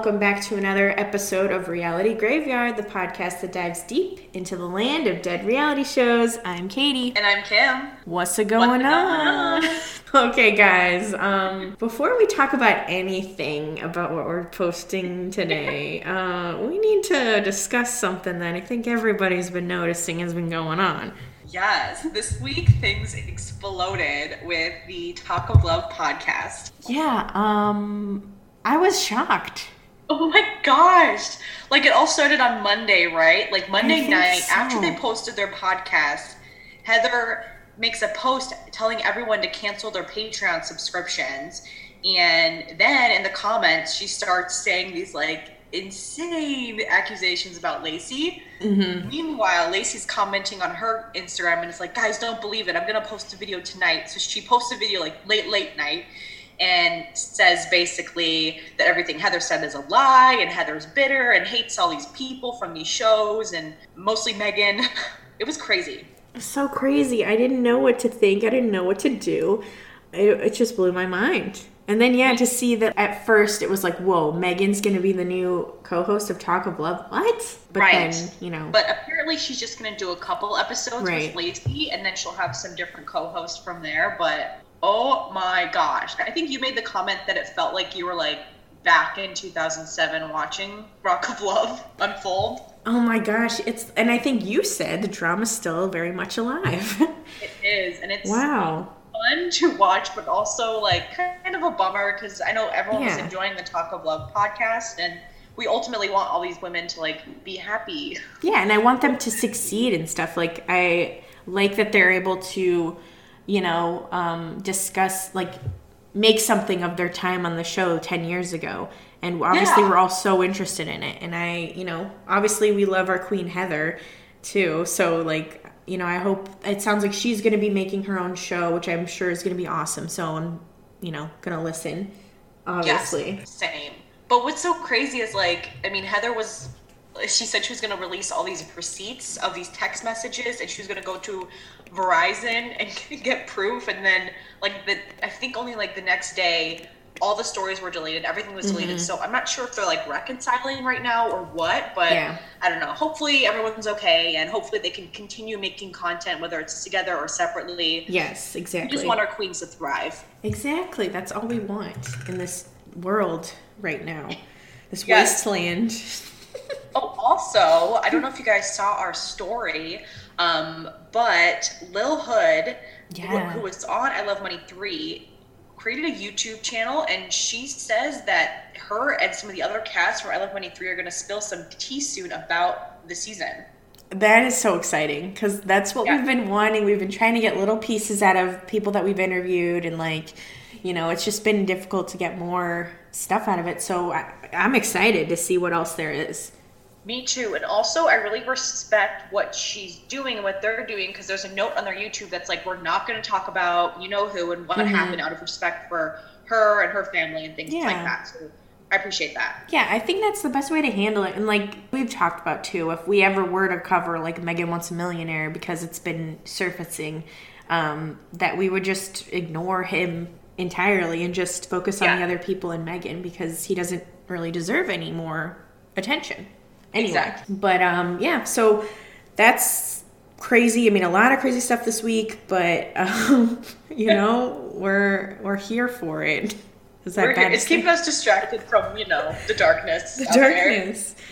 welcome back to another episode of Reality Graveyard, the podcast that dives deep into the land of dead reality shows. I'm Katie. And I'm Kim. What's a going on? okay, guys, um, before we talk about anything about what we're posting today, uh, we need to discuss something that I think everybody's been noticing has been going on. Yes, this week things exploded with the Talk of Love podcast. Yeah, um, I was shocked. Oh my gosh. Like it all started on Monday, right? Like Monday night, so. after they posted their podcast, Heather makes a post telling everyone to cancel their Patreon subscriptions. And then in the comments, she starts saying these like insane accusations about Lacey. Mm-hmm. Meanwhile, Lacey's commenting on her Instagram and it's like, guys, don't believe it. I'm gonna post a video tonight. So she posts a video like late, late night and says basically that everything Heather said is a lie and Heather's bitter and hates all these people from these shows and mostly Megan. It was crazy. so crazy. I didn't know what to think. I didn't know what to do. It, it just blew my mind. And then, yeah, to see that at first it was like, whoa, Megan's going to be the new co host of Talk of Love. What? But Right. then, you know. But apparently she's just gonna do a couple episodes Right. with Lacey and then she'll have some different co-hosts from there. But oh my gosh. I think you made the comment that it felt like you were like back in 2007 watching Rock of Love unfold. oh my gosh. It's, and I think you said the drama's still very much alive. It is, and it's wow. fun to watch, but also like kind of a bummer because I know everyone was enjoying the Talk of Love podcast, and we ultimately want all these women to like be happy. Yeah, and I want them to succeed and stuff. Like I like that they're able to, you know, um, discuss like make something of their time on the show 10 years ago. And obviously Yeah. we're all so interested in it. And I, you know, obviously we love our queen Heather too. So like, you know, I hope it sounds like she's going to be making her own show, which I'm sure is going to be awesome. So I'm, you know, going to listen obviously. Yes, same. But what's so crazy is like, I mean, Heather was. She said she was going to release all these receipts of these text messages, and she was going to go to Verizon and get proof. And then, like the, I think only like the next day, all the stories were deleted. Everything was deleted. Mm-hmm. So I'm not sure if they're like reconciling right now or what. But Yeah. I don't know. Hopefully everyone's okay, and hopefully they can continue making content, whether it's together or separately. Yes, exactly. We just want our queens to thrive. Exactly. That's all we want in this world right now. This Yes. wasteland. Oh, also, I don't know if you guys saw our story, um, but Lil Hood, who- Yeah. who was on I Love Money 3, created a YouTube channel and she says that her and some of the other cast from I Love Money 3 are going to spill some tea soon about the season. That is so exciting because that's what Yeah. we've been wanting. We've been trying to get little pieces out of people that we've interviewed, and like, you know, it's just been difficult to get more stuff out of it. So I, I'm excited to see what else there is. Me too. And also, I really respect what she's doing and what they're doing because there's a note on their YouTube that's like, we're not going to talk about you know who and what Mhm. happened out of respect for her and her family and things Yeah. like that. So I appreciate that. Yeah, I think that's the best way to handle it. And like we've talked about too, if we ever were to cover like Megan Wants a Millionaire because it's been surfacing, um, that we would just ignore him entirely and just focus on Yeah. the other people and Megan because he doesn't really deserve any more attention. Anyway, Exactly. but um, yeah, so that's crazy. I mean, a lot of crazy stuff this week, but um, you know, we're we're here for it. Is that bad It's keeping us distracted from, you know, the darkness. the darkness.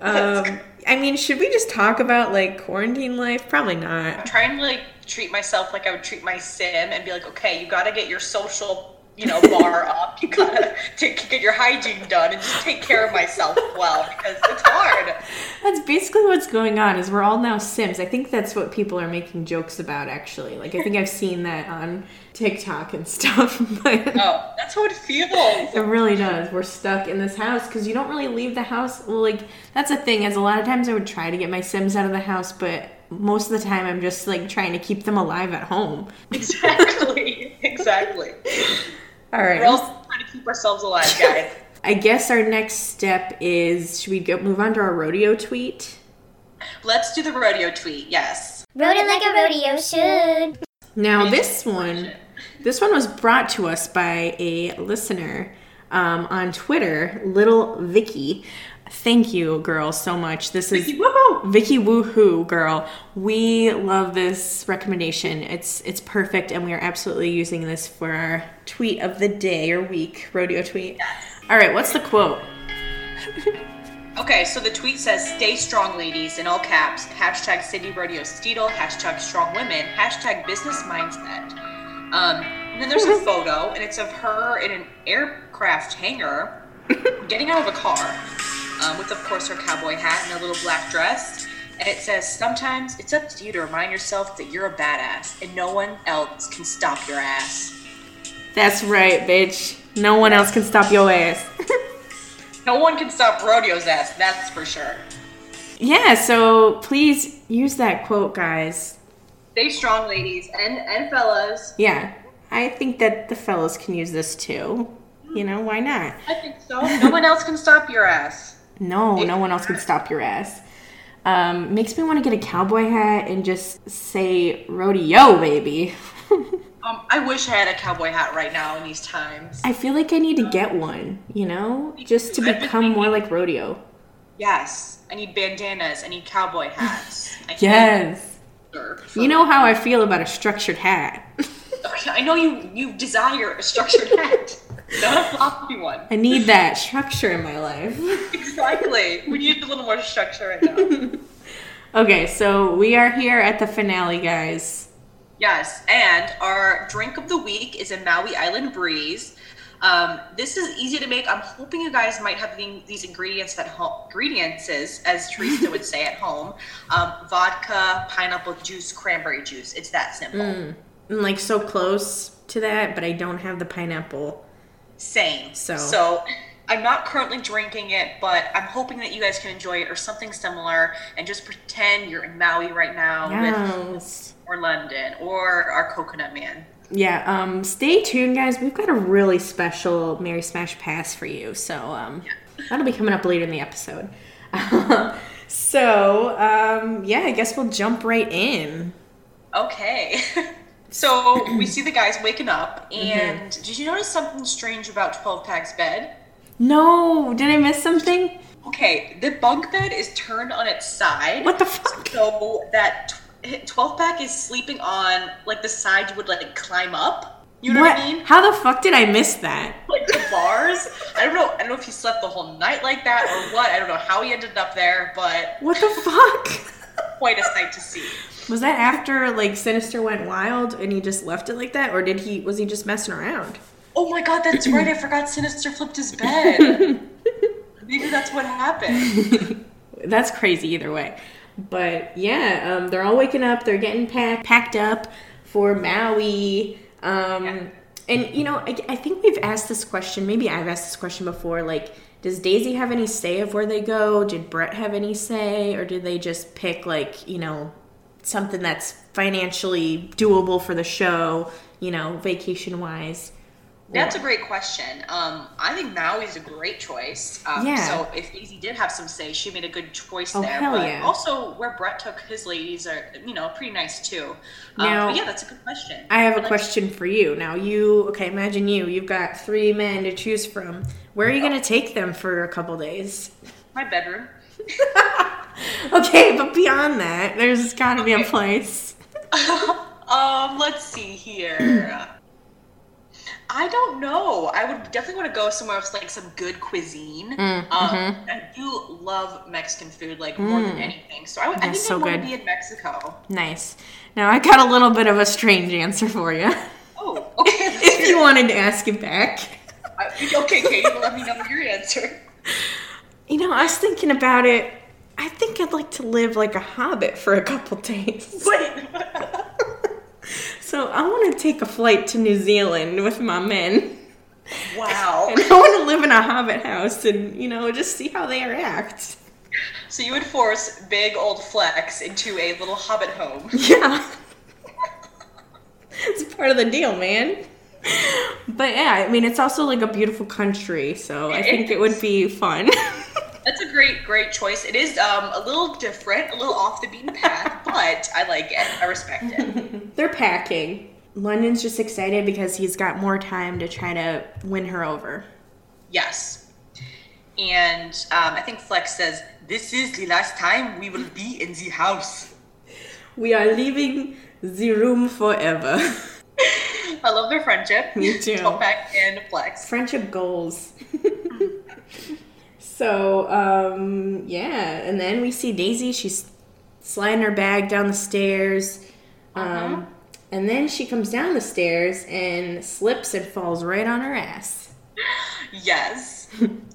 Um, I mean, should we just talk about like quarantine life? Probably not. I'm trying to like treat myself like I would treat my sim and be like, okay, you gotta get your social, you know, bar up. You gotta take, get your hygiene done and just take care of myself well because it's hard. That's basically what's going on. Is we're all now Sims. I think that's what people are making jokes about. Actually, like I think I've seen that on TikTok and stuff. But Oh, that's how it feels. It really does. We're stuck in this house because you don't really leave the house. Well, like that's a thing. As a lot of times, I would try to get my Sims out of the house, but most of the time, I'm just like trying to keep them alive at home. Exactly. Exactly. All right. We're all trying to keep ourselves alive, guys. I guess our next step is should we go move on to our rodeo tweet? Let's do the rodeo tweet. Yes. Rode it like a rodeo should. Now this one, this one was brought to us by a listener. Um, on Twitter, Little Vicky. Thank you, girl, so much. This is Woohoo! Vicky Woohoo, girl. We love this recommendation. It's it's perfect, and we are absolutely using this for our tweet of the day or week, rodeo tweet. All right, what's the quote? Okay, so the tweet says, "Stay strong, ladies," in all caps. Hashtag City Rodeo Steedle. Hashtag Strong Women. Hashtag Business Mindset. Um, and then there's a photo, and it's of her in an aircraft hangar, getting out of a car, um, with of course her cowboy hat and a little black dress. And it says, "Sometimes it's up to you to remind yourself that you're a badass, and no one else can stop your ass." That's right, bitch. No one else can stop your ass. No one can stop rodeo's ass. That's for sure. yeah, so please use that quote, guys. Stay strong, ladies and and fellas. Yeah, I think that the fellas can use this too. You know, why not? I think so. No one else can stop your ass. No, no one else can stop your ass. Um, makes me want to get a cowboy hat and just say rodeo, baby. Um, I wish I had a cowboy hat right now in these times. I feel like I need to get one, you know, just to become more like rodeo. Yes, I need bandanas. I need cowboy hats. I Yes. You know how I feel about a structured hat. I know you you desire a structured hat, not a floppy one. I need that structure in my life. Exactly. We need a little more structure right now. Okay, so we are here at the finale, guys. Yes, and our drink of the week is a Maui Island Breeze. Um, this is easy to make. I'm hoping you guys might have these ingredients at home. Ingredients, as Teresa would say at home: um, vodka, pineapple juice, cranberry juice. It's that simple. I'm like so close to that, but I don't have the pineapple. Same. So- so I'm not currently drinking it, but I'm hoping that you guys can enjoy it or something similar, and just pretend you're in Maui right now with or London or our Coconut Man. Yeah, um, stay tuned, guys. We've got a really special Mary Smash Pass for you. So, um, that'll be coming up later in the episode. so, um, yeah, I guess we'll jump right in. Okay. so we see the guys waking up, Mm-hmm. and did you notice something strange about 12 Pack's bed? No, did I miss something? Okay, the bunk bed is turned on its side. What the fuck? So that 12 pack is sleeping on like the side you would like climb up. You know what, I mean? How the fuck did I miss that? Like the bars. I don't know. I don't know if he slept the whole night like that or what. I don't know how he ended up there, but What the fuck? quite a sight to see. Was that after like Sinister went wild and he just left it like that, or did he was he just messing around? Oh my god, that's right. I forgot Sinister flipped his bed. Maybe that's what happened. That's crazy either way. But yeah, um, they're all waking up. They're getting packed packed up for Maui. Um, Yeah. And you know, I, I think we've asked this question. Maybe I've asked this question before. Like, does Daisy have any say of where they go? Did Brett have any say, or did they just pick like you know something that's financially doable for the show? You know, vacation wise. That's a great question. Um, I think Maui's a great choice. Um, Yeah. So if Daisy did have some say, she made a good choice Oh, there. hell but yeah. also where Brett took his ladies are, you know, pretty nice too. Um, Now- but yeah, that's a good question. I have a like- question for you. Now, you, okay, imagine you, you've got three men to choose from. Where are you going to take them for a couple days? My bedroom. Okay, but beyond that, there's got to be a place. Um, let's see here. I don't know. I would definitely want to go somewhere with like some good cuisine. Mm, um, mm-hmm. I do love Mexican food like more than anything. So I, would- I think so I'd want good. to be in Mexico. Nice. Now, I got a little bit of a strange answer for you. Oh, okay. if you wanted to ask it back. I- okay, Katie, let me know your answer. You know, I was thinking about it. I think I'd like to live like a hobbit for a couple days. Wait. So I want to take a flight to New Zealand with my men. wow. And I want to live in a hobbit house and, you know, just see how they react. So you would force big old Flex into a little hobbit home. Yeah. it's part of the deal, man. But yeah, I mean, it's also like a beautiful country, so I think it would be fun. That's a great, great choice. It is um, a little different, a little off the beaten path, but I like it. I respect it. They're packing. London's just excited because he's got more time to try to win her over. Yes. And um, I think Flex says, This is the last time we will be in the house. We are leaving the room forever. I love their friendship. Me too. Topek and Flex. Friendship goals. So, um, yeah, and then we see Daisy. She's sliding her bag down the stairs. Um, and then she comes down the stairs and slips and falls right on her ass. Yes.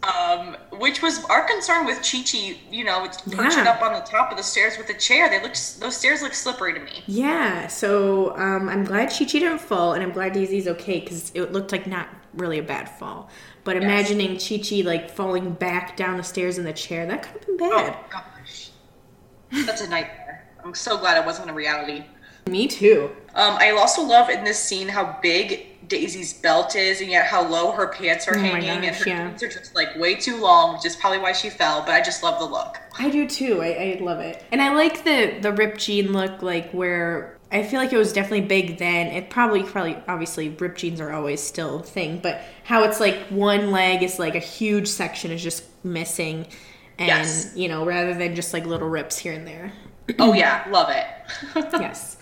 um, which was our concern with Chi Chi, you know, it's perching Yeah. up on the top of the stairs with a chair. They look those stairs look slippery to me. Yeah, so um, I'm glad Chi Chi didn't fall, and I'm glad Daisy's okay because it looked like not really a bad fall. But imagining Chi Chi like falling back down the stairs in the chair, that could have been bad. Oh gosh. That's a nightmare. I'm so glad it wasn't a reality. Me too. Um, I also love in this scene how big Daisy's belt is and yet how low her pants are Oh hanging and her yeah. pants are just like way too long, which is probably why she fell, but I just love the look. I do too. I, I love it, and I like the the ripped jean look, like where I feel like it was definitely big then. It probably probably obviously ripped jeans are always still a thing, but how it's like one leg is like a huge section is just missing, and Yes. you know rather than just like little rips here and there. oh yeah, love it. yes.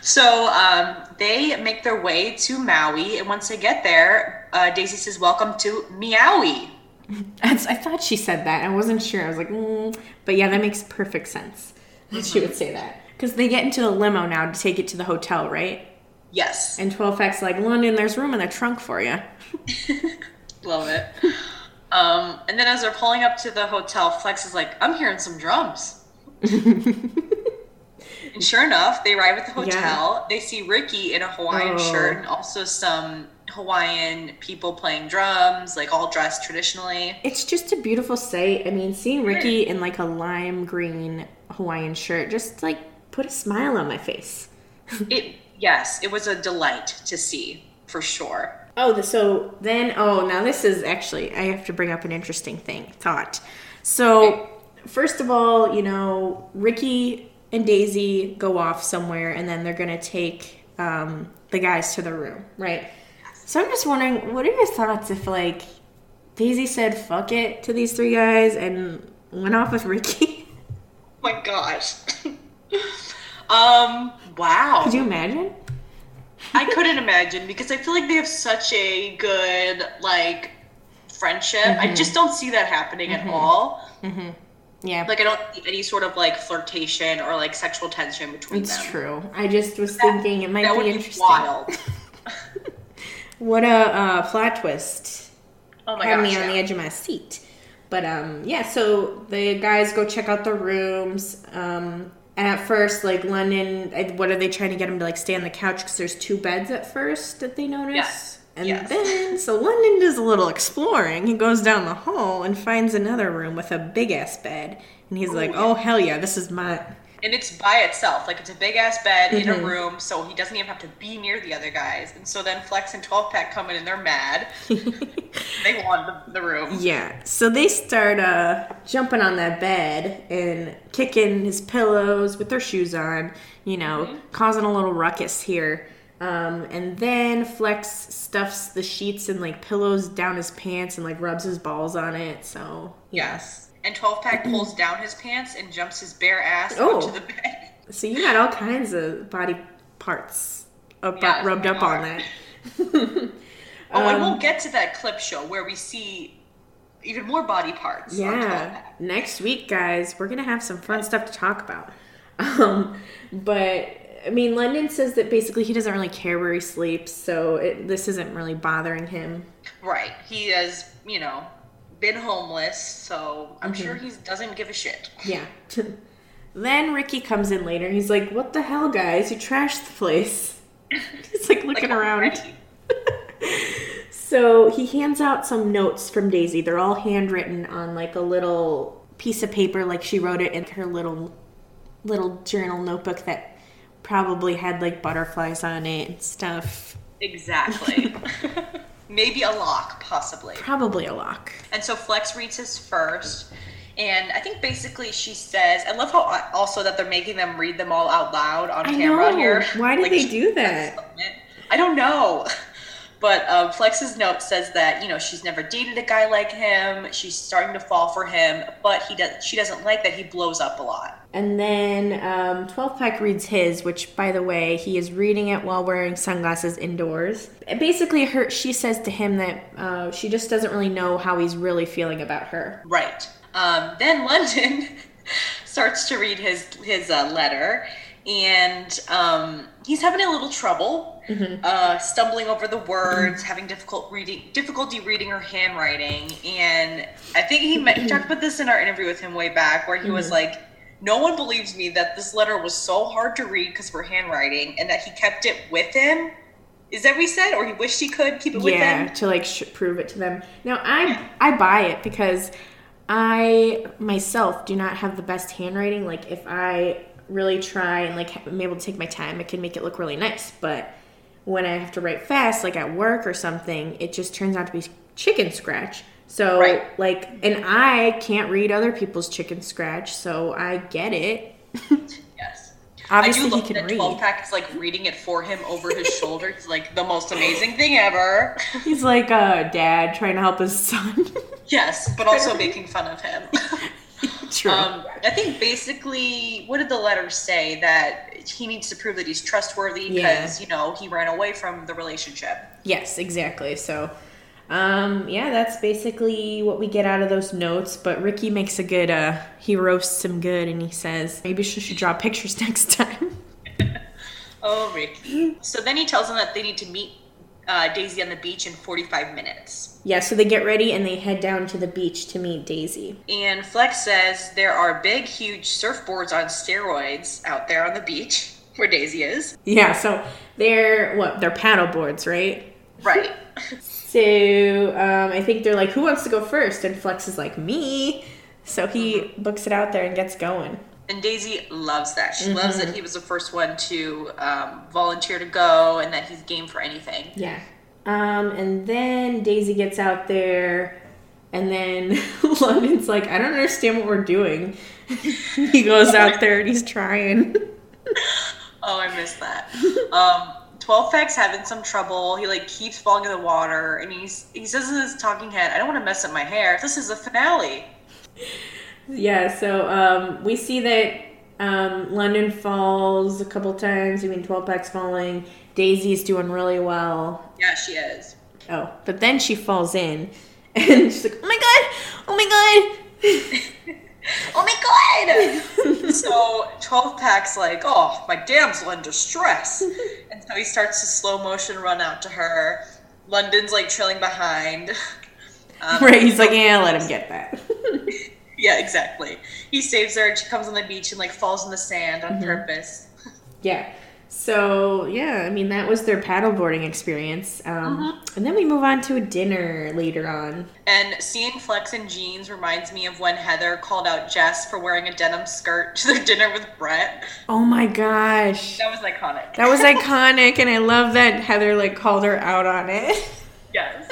So um, they make their way to Maui, and once they get there, uh, Daisy says, "Welcome to Meowie." That's, I thought she said that. I wasn't sure. I was like, mm. but yeah, that makes perfect sense that she would say that because they get into the limo now to take it to the hotel, right? Yes, And 12 Pack's like London, there's room in the trunk for you. love it. Um, and then as they're pulling up to the hotel, Flex is like, "I'm hearing some drums." and sure enough, they arrive at the hotel. They see Ricky in a Hawaiian Oh. shirt and also some Hawaiian people playing drums, like all dressed traditionally. It's just a beautiful sight. I mean, seeing Ricky in like a lime green Hawaiian shirt just like put a smile on my face. It yes, it was a delight to see for sure. Oh, so then, oh, now this is actually, I have to bring up an interesting thing, thought. So, first of all, you know, Ricky and Daisy go off somewhere and then they're to take um, the guys to the room, right? So, I'm just wondering, what are your thoughts if, like, Daisy said fuck it to these three guys and went off with Ricky? my gosh. um, wow. Could you imagine? I couldn't imagine because I feel like they have such a good like friendship. Mm-hmm. I just don't see that happening at all. Yeah, Like I don't see any sort of like flirtation or like sexual tension between it's them. It's true. I just was thinking it might That be would be interesting. wild. What a uh, plot twist. Oh my had gosh. me on yeah. the edge of my seat. But um, yeah, so the guys go check out the rooms. Um, and at first, like London, what are they trying to get him to like stay on the couch because there's two beds at first that they notice. Yes. And Yes. then, so London does a little exploring. He goes down the hall and finds another room with a big ass bed. And he's oh, like, oh, hell yeah, this is my. And it's by itself. Like it's a big ass bed in Mm-hmm. a room, so he doesn't even have to be near the other guys. And so then Flex and 12 Pack come in and they're mad. they want the, the room. Yeah, so they start uh, jumping on that bed and kicking his pillows with their shoes on, you know, causing a little ruckus here. Um, and then Flex stuffs the sheets and like pillows down his pants and like rubs his balls on it. So Yes. And 12 Pack pulls down his pants and jumps his bare ass Oh. onto the bed. so you got all kinds of body parts up, Yeah, rubbed up on are. that. Oh, and Um, we'll get to that clip show where we see even more body parts. Yeah. Next week, guys, we're gonna have some fun stuff to talk about. Um, but I mean, London says that basically he doesn't really care where he sleeps, so it, this isn't really bothering him. Right. He has, you know, been homeless, so I'm Mm-hmm. sure he doesn't give a shit. Yeah. then Ricky comes in later. He's like, "What the hell, guys? You trashed the place." He's like looking Like, around. So he hands out some notes from Daisy. They're all handwritten on like a little piece of paper, like she wrote it in her little little journal notebook that probably had like butterflies on it and stuff. Exactly. Maybe a lock, possibly. Probably a lock. And so Flex reads his first. And I think basically she says, I love how also that they're making them read them all out loud on I camera know. here. Why did Like, they do that? I don't know. But um, Flex's note says that you know she's never dated a guy like him. She's starting to fall for him, but he does. She doesn't like that he blows up a lot. And then um, 12 Pack reads his, which, by the way, he is reading it while wearing sunglasses indoors. Basically, her she says to him that uh, she just doesn't really know how he's really feeling about her. Right. Um, then London starts to read his his uh, letter, and um, he's having a little trouble, uh, stumbling over the words, having difficult reading difficulty reading her handwriting, and I think he, met, he talked about this in our interview with him way back, where he was like. No one believes me that this letter was so hard to read because of her handwriting, and that he kept it with him. Is that what he said, or he wished he could keep it with yeah, him? to like sh- prove it to them. Now, I I buy it because I myself do not have the best handwriting. Like, if I really try and like I'm able to take my time, I can make it look really nice. But when I have to write fast, like at work or something, it just turns out to be chicken scratch. So Right. like, and I can't read other people's chicken scratch, so I get it. Yes. Obviously, I do he can that read. 12 pack is like reading it for him over his shoulder. It's like the most amazing thing ever. He's like a dad trying to help his son. yes, but also making fun of him. True. um, I think basically, what did the letter say? That he needs to prove that he's trustworthy Yeah. because, you know, he ran away from the relationship. Yes, exactly. So, um, yeah, that's basically what we get out of those notes. But Ricky makes a good, uh, he roasts him good and he says, maybe she should draw pictures next time. Oh, Ricky. So then he tells them that they need to meet uh, Daisy on the beach in 45 minutes. yeah, so they get ready and they head down to the beach to meet Daisy. And Flex says there are big, huge surfboards on steroids out there on the beach where Daisy is. Yeah, so they're, what, they're paddle boards, right? Right. So, um, I think they're like, who wants to go first? And Flex is like, me. So he books it out there and gets going. And Daisy loves that. She loves that he was the first one to um, volunteer to go and that he's game for anything. Yeah. Um, and then Daisy gets out there, and then London's like, I don't understand what we're doing. he goes out there and he's trying. Oh, I missed that. um, 12 Pack's having some trouble. He like keeps falling in the water and he's he says in his talking head, I don't want to mess up my hair. This is the finale. Yeah, so um, we see that um, London falls a couple times. I mean, 12 pack's falling. Daisy's doing really well. Yeah, she is. Oh, but then she falls in, and she's like, "Oh my god! Oh my god!" Oh my god! so 12 Pack's like, oh, my damsel in distress. and so he starts to slow motion run out to her. London's like trailing behind. Um, right? He's like, "Yeah, let him get that." Yeah, exactly. He saves her and she comes on the beach and like falls in the sand Mm-hmm. on purpose. Yeah. So yeah, I mean that was their paddleboarding experience, um, and then we move on to a dinner later on. And seeing Flex in jeans reminds me of when Heather called out Jess for wearing a denim skirt to their dinner with Brett. Oh my gosh, That was iconic. that was iconic, and I love that Heather like called her out on it. yes.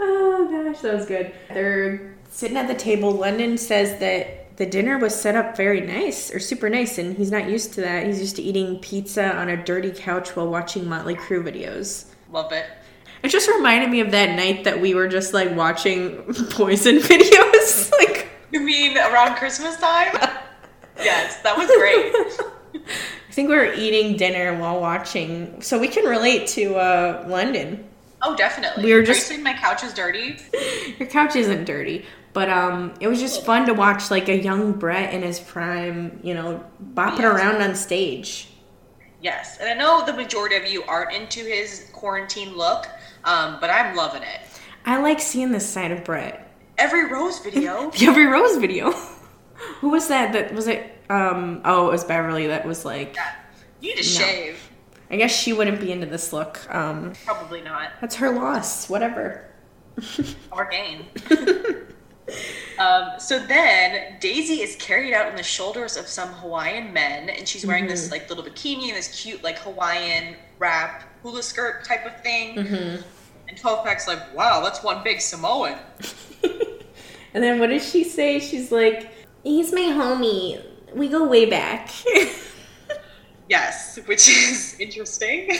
oh gosh, that was good. They're sitting at the table. London says that the dinner was set up very nice or super nice, and he's not used to that. He's used to eating pizza on a dirty couch while watching Motley Crue videos. Love it. It just reminded me of that night that we were just like watching Poison videos. like, You mean around Christmas time? yes, that was great. I think we were eating dinner while watching, so we can relate to uh, London. Oh, definitely. We were Are just- you saying my couch is dirty? Your couch isn't dirty, but um, it was just fun to watch like a young Brett in his prime, you know, bopping Yes. around on stage. Yes. And I know the majority of you aren't into his quarantine look, um, but I'm loving it. I like seeing this side of Brett. Every Rose video. The Every Rose video. Who was that? That was it. Um, oh, it was Beverly. That was like, You need to shave. I guess she wouldn't be into this look. Um, Probably not. that's her loss. Whatever. Or gain. Um, so then Daisy is carried out on the shoulders of some Hawaiian men, and she's wearing this like little bikini and this cute like Hawaiian wrap hula skirt type of thing. And 12 Pack's like, wow, that's one big Samoan. And then what does she say? She's like, he's my homie. We go way back. Yes, which is interesting.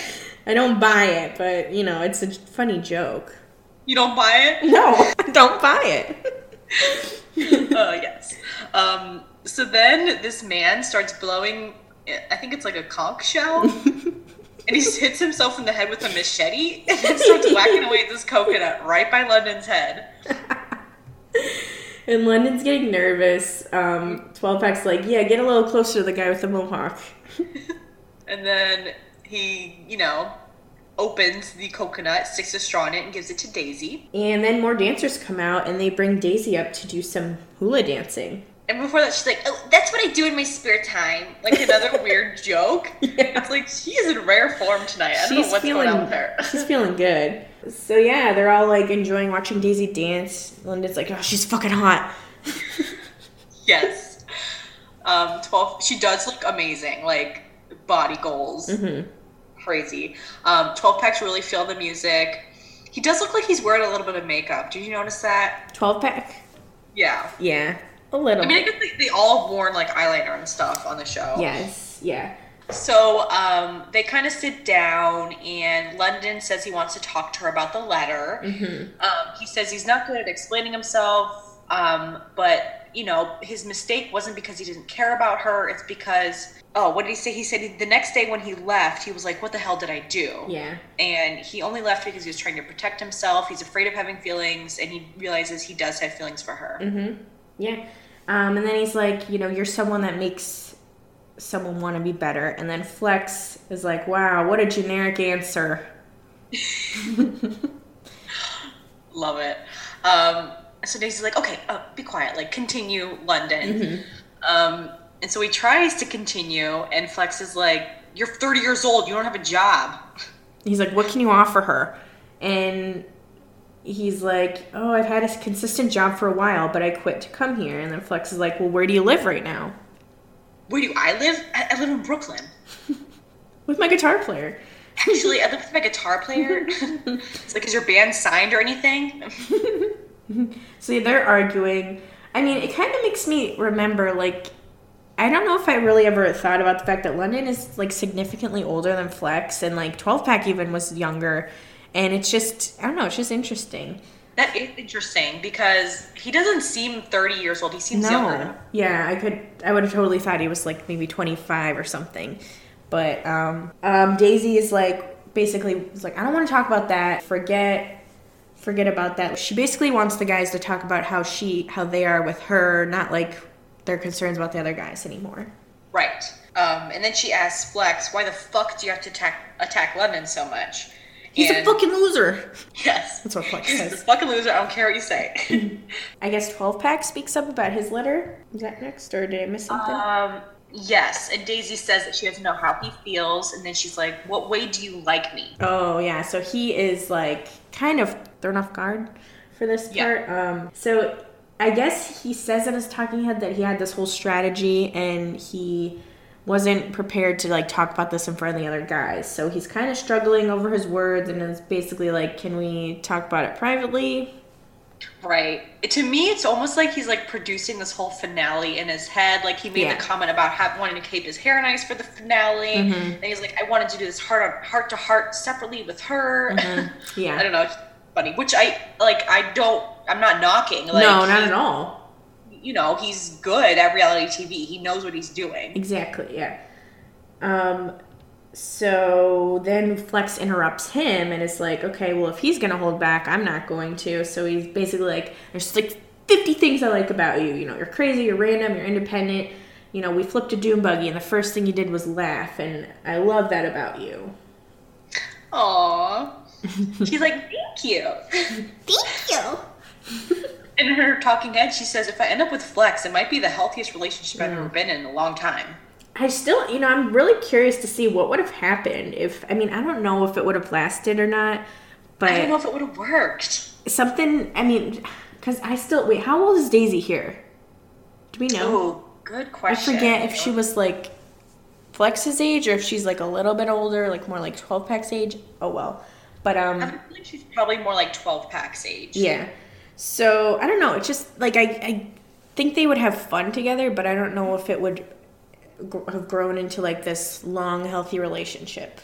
I don't buy it, but you know, it's a funny joke. You don't buy it? No, don't buy it. Uh, yes. Um, so then this man starts blowing, I think it's like a conch shell, and he hits himself in the head with a machete and then starts whacking away at this coconut right by London's head. And London's getting nervous. Um, 12 pack's like, yeah, get a little closer to the guy with the mohawk. And then he, you know, opens the coconut, sticks a straw in it, and gives it to Daisy. And then more dancers come out and they bring Daisy up to do some hula dancing. And before that, she's like, "Oh, that's what I do in my spare time." Like another weird joke. Yeah. It's like she is in rare form tonight. I don't know what's feeling, going on with her. she's feeling good. So yeah, they're all like enjoying watching Daisy dance. London's like, oh, she's fucking hot. yes. Um, twelve. She does look amazing. Like body goals, Mm-hmm. Crazy. Um, twelve packs really feel the music. He does look like he's wearing a little bit of makeup. Did you notice that? 12 pack? Yeah. Yeah, a little. I mean, I guess they, they all worn like eyeliner and stuff on the show. yes, yeah. So um, they kind of sit down, and London says he wants to talk to her about the letter. Mm-hmm. Um, he says he's not good at explaining himself, um, but you know his mistake wasn't because he didn't care about her. It's because oh, what did he say? He said he, the next day when he left, he was like, "What the hell did I do?" Yeah. And he only left because he was trying to protect himself. He's afraid of having feelings, and he realizes he does have feelings for her. Mm-hmm. Yeah. Um, and then he's like, you know, you're someone that makes someone want to be better. And then Flex is like, wow, what a generic answer. Love it. Um, so Daisy's like, okay, uh, be quiet. Like, continue, London. Um, and so he tries to continue, and Flex is like, you're 30 years old. You don't have a job. He's like, what can you offer her? And he's like, oh, I've had a consistent job for a while, but I quit to come here. And then Flex is like, well, where do you live right now? Where do I live? I, I live in Brooklyn. With my guitar player. Actually, I live with my guitar player. it's like, is your band signed or anything? So they're arguing. I mean, it kind of makes me remember, like, I don't know if I really ever thought about the fact that London is, like, significantly older than Flex, and, like, 12 Pack even was younger. And it's just, I don't know, it's just interesting. That is interesting because he doesn't seem 30 years old. He seems younger. Yeah, I could, I would have totally thought he was, like, maybe 25 or something. But, um, um, Daisy is, like, basically, was like, I don't want to talk about that. Forget forget about that. She basically wants the guys to talk about how she how they are with her, not like their concerns about the other guys anymore. Right. Um, and then she asks Flex, why the fuck do you have to attack, attack London so much? He's a fucking loser. Yes. That's what Flex says. He's a fucking loser. I don't care what you say. I guess 12 pack speaks up about his letter. Is that next or did I miss something? um, yes. And Daisy says that she doesn't know how he feels. And then she's like, what way do you like me? Oh yeah, so he is like kind of thrown off guard for this Yeah. part. Um, so I guess he says in his talking head that he had this whole strategy and he wasn't prepared to like talk about this in front of the other guys. So he's kind of struggling over his words and is basically like, "Can we talk about it privately?" Right. To me, it's almost like he's like producing this whole finale in his head. Like he made Yeah. the comment about have, wanting to keep his hair nice for the finale. Mhm. And he's like, I wanted to do this heart on heart to heart separately with her. Yeah. I don't know. It's funny. Which I like. I don't. I'm not knocking. Like, no, not he- at all. You know, he's good at reality TV. He knows what he's doing. Exactly, yeah. Um, so then Flex interrupts him and is like, okay, well, if he's gonna hold back, I'm not going to. So he's basically like, there's like 50 things I like about you. You know, you're crazy, you're random, you're independent. You know, we flipped a doom buggy, and the first thing you did was laugh, and I love that about you. Aww. She's like, thank you. Thank you. In her talking head, she says, if I end up with Flex, it might be the healthiest relationship I've ever been in in a long time. I still, you know, I'm really curious to see what would have happened if, I mean, I don't know if it would have lasted or not, but I don't know if it would have worked. something, I mean, because I still, wait, how old is Daisy here? Do we know? Oh, good question. I forget if she was like Flex's age or if she's like a little bit older, like more like 12 pack's age. Oh well. But um, I believe she's probably more like 12 packs age. yeah. So I don't know. It's just like I, I think they would have fun together, but I don't know if it would gr- have grown into like this long, healthy relationship.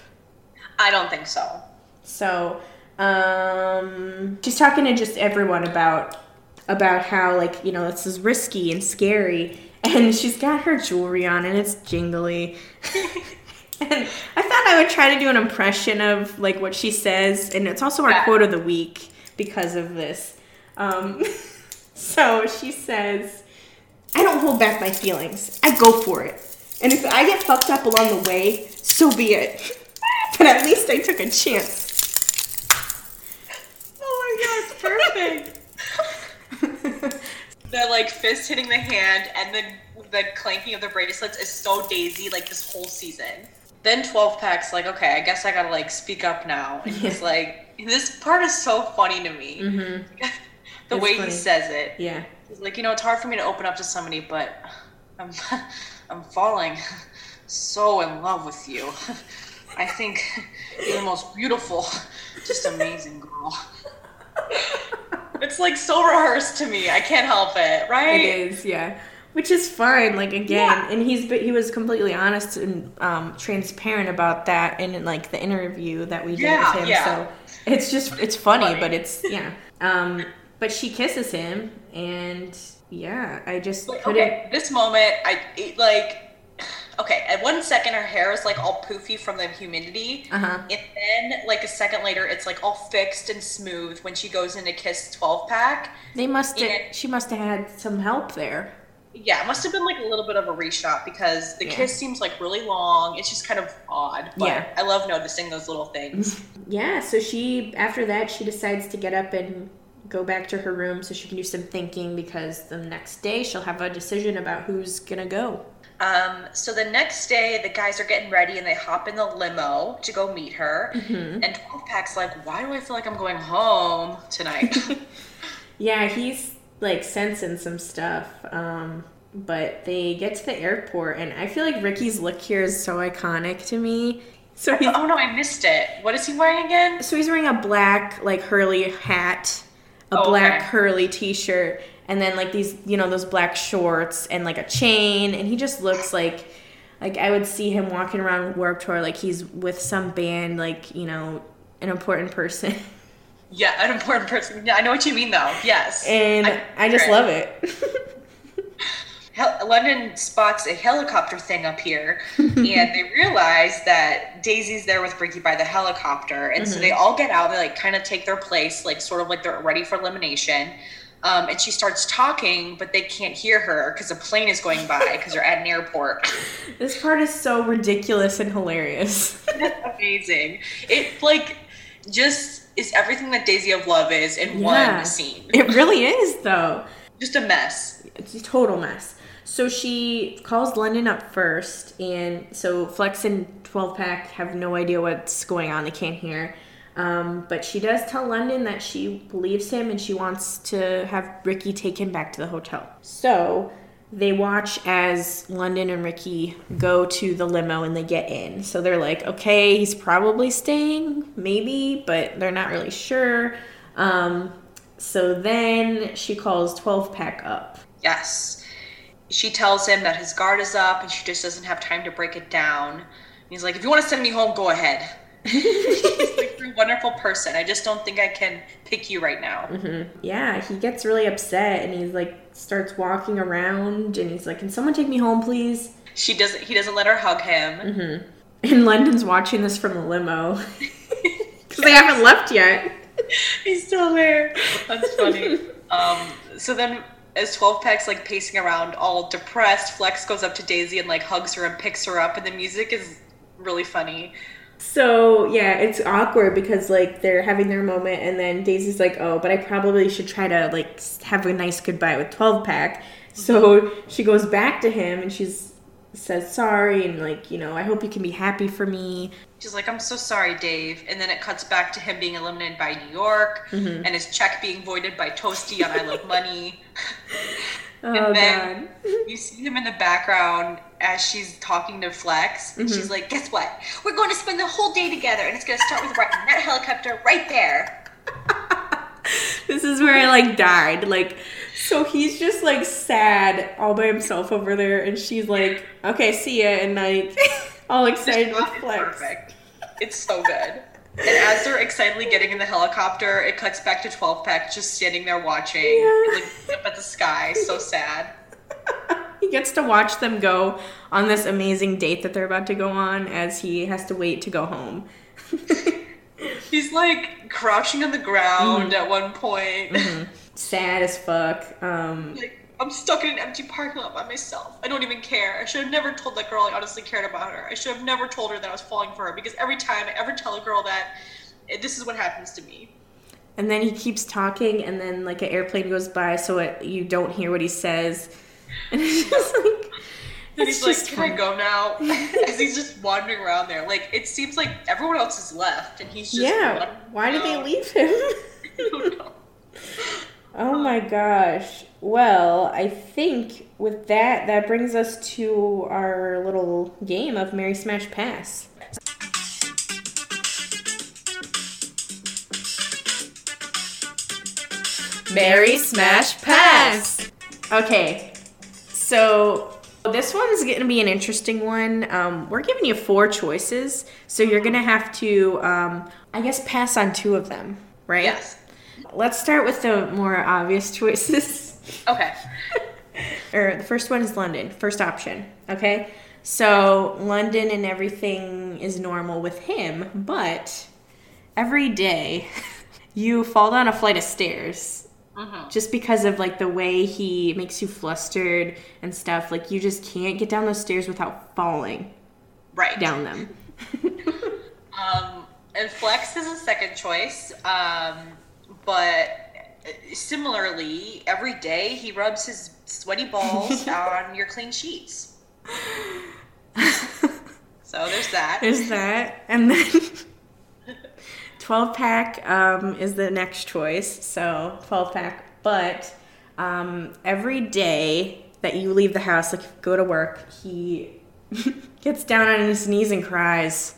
I don't think so. So, um, she's talking to just everyone about about how like you know this is risky and scary, and she's got her jewelry on and it's jingly. and I thought I would try to do an impression of like what she says, and it's also our Yeah. quote of the week because of this. Um, so she says, "I don't hold back my feelings. I go for it, and if I get fucked up along the way, so be it. but at least I took a chance." Oh my god, perfect. the like fist hitting the hand and the the clanking of the bracelets is so daisy like this whole season. Then 12 packs like okay, I guess I gotta like speak up now. And he's like, this part is so funny to me. Mhm. The It's way funny. he says it. Yeah. He's like, you know, it's hard for me to open up to somebody, but I'm I'm falling so in love with you. I think you're the most beautiful, just amazing girl. It's like so rehearsed to me. I can't help it, right? It is, yeah. Which is fine, like again, Yeah. and he's he was completely honest and um, transparent about that in like the interview that we did Yeah, with him. yeah. So it's just it's funny, Funny. but it's yeah. Um, but she kisses him, and yeah, I just Like, couldn't. okay, this moment, I it, like. Okay, at one second her hair is like all poofy from the humidity, Uh huh. and then like a second later it's like all fixed and smooth when she goes in to kiss twelve pack. They must. have. She must have had some help there. Yeah, it must have been like a little bit of a reshot because the Yeah. kiss seems like really long. It's just kind of odd. But Yeah. I love noticing those little things. Yeah. So she after that she decides to get up and go back to her room so she can do some thinking because the next day she'll have a decision about who's gonna go. um, so the next day, the guys are getting ready and they hop in the limo to go meet her. Mm-hmm. And 12 Pack's like, why do I feel like I'm going home tonight? Yeah, he's like sensing some stuff. Um, but they get to the airport, and I feel like Ricky's look here is so iconic to me. So oh no, I missed it. What is he wearing again? so he's wearing a black like Hurley hat, a Oh, black okay. Hurley t-shirt, and then like these you know those black shorts and like a chain, and he just looks like like I would see him walking around Warped Tour like he's with some band, like you know an important person. Yeah, an important person. Yeah, I know what you mean though. Yes. And I, just agree. love it. Hel- London spots a helicopter thing up here, and they realize that Daisy's there with Ricky by the helicopter, and so they all get out. They like kind of take their place, like sort of like they're ready for elimination. Um, and she starts talking, but they can't hear her because a plane is going by because they're at an airport. this part is so ridiculous and hilarious. Amazing! It like just is everything that Daisy of Love is in Yeah. one scene. It really is though. Just a mess. It's a total mess. So she calls London up first, and so Flex and 12 Pack have no idea what's going on. They can't hear. Um, but she does tell London that she believes him and she wants to have Ricky take him back to the hotel. So they watch as London and Ricky go to the limo and they get in. So they're like, okay, he's probably staying, maybe, but they're not really sure. Um, so then she calls 12 Pack up. Yes. She tells him that his guard is up and she just doesn't have time to break it down. And he's like, if you want to send me home, go ahead. he's like, you're a wonderful person. I just don't think I can pick you right now. Yeah, he gets really upset and he's like starts walking around and he's like, "Can someone take me home, please?" She doesn't he doesn't let her hug him. And London's watching this from the limo because they haven't left yet. He's still there. That's funny. um, so then as 12 packs like pacing around all depressed, Flex goes up to Daisy and like hugs her and picks her up and the music is really funny. So yeah, it's awkward because like they're having their moment and then Daisy's like, "Oh, but I probably should try to like have a nice goodbye with 12 pack." So mm-hmm. she goes back to him and she's says sorry and like, you know, I hope you can be happy for me. She's like, I'm so sorry, Dave. And then it cuts back to him being eliminated by New York mm-hmm. and his check being voided by Toasty on I Love Money. Oh and then god. you see him in the background as she's talking to Flex. And she's like, Guess what? We're going to spend the whole day together. And it's going to start with right that helicopter right there. this is where I like died. Like, So he's just like sad all by himself over there, and she's like, "Okay, see ya," and like all excited with It's Flex. perfect. It's so good. And as they're excitedly getting in the helicopter, it cuts back to 12 Pack just standing there watching, Yeah. looking up at the sky. So sad. He gets to watch them go on this amazing date that they're about to go on, as he has to wait to go home. He's like crouching on the ground at one point. Sad as fuck. Um, Like, I'm stuck in an empty parking lot by myself. I don't even care. I should have never told that girl I honestly cared about her. I should have never told her that I was falling for her because every time I ever tell a girl that, this is what happens to me. and then he keeps talking, and then like an airplane goes by, so it, you don't hear what he says. And it's just like, And he's like, just "Can I go now?" As he's just wandering around there. Like it seems like everyone else is left, and he's just Yeah. Why did they leave him? I don't know. Oh my gosh. Well, I think with that, that brings us to our little game of Marry Smash Pass. Marry Smash Pass! Okay, so this one's going to be an interesting one. Um, we're giving you four choices, so you're going to have to, um, I guess, pass on two of them, right? Yes. Let's start with the more obvious choices. Okay. or the first one is London, first option. Okay? So London and everything is normal with him, but every day you fall down a flight of stairs. Just because of like the way he makes you flustered and stuff, like you just can't get down those stairs without falling Right. down them. Um, and Flex is a second choice. Um, but similarly, every day he rubs his sweaty balls on your clean sheets. So there's that. There's that. And then 12 pack um, is the next choice. So 12 pack. But um, every day that you leave the house, like go to work, he gets down on his knees and cries.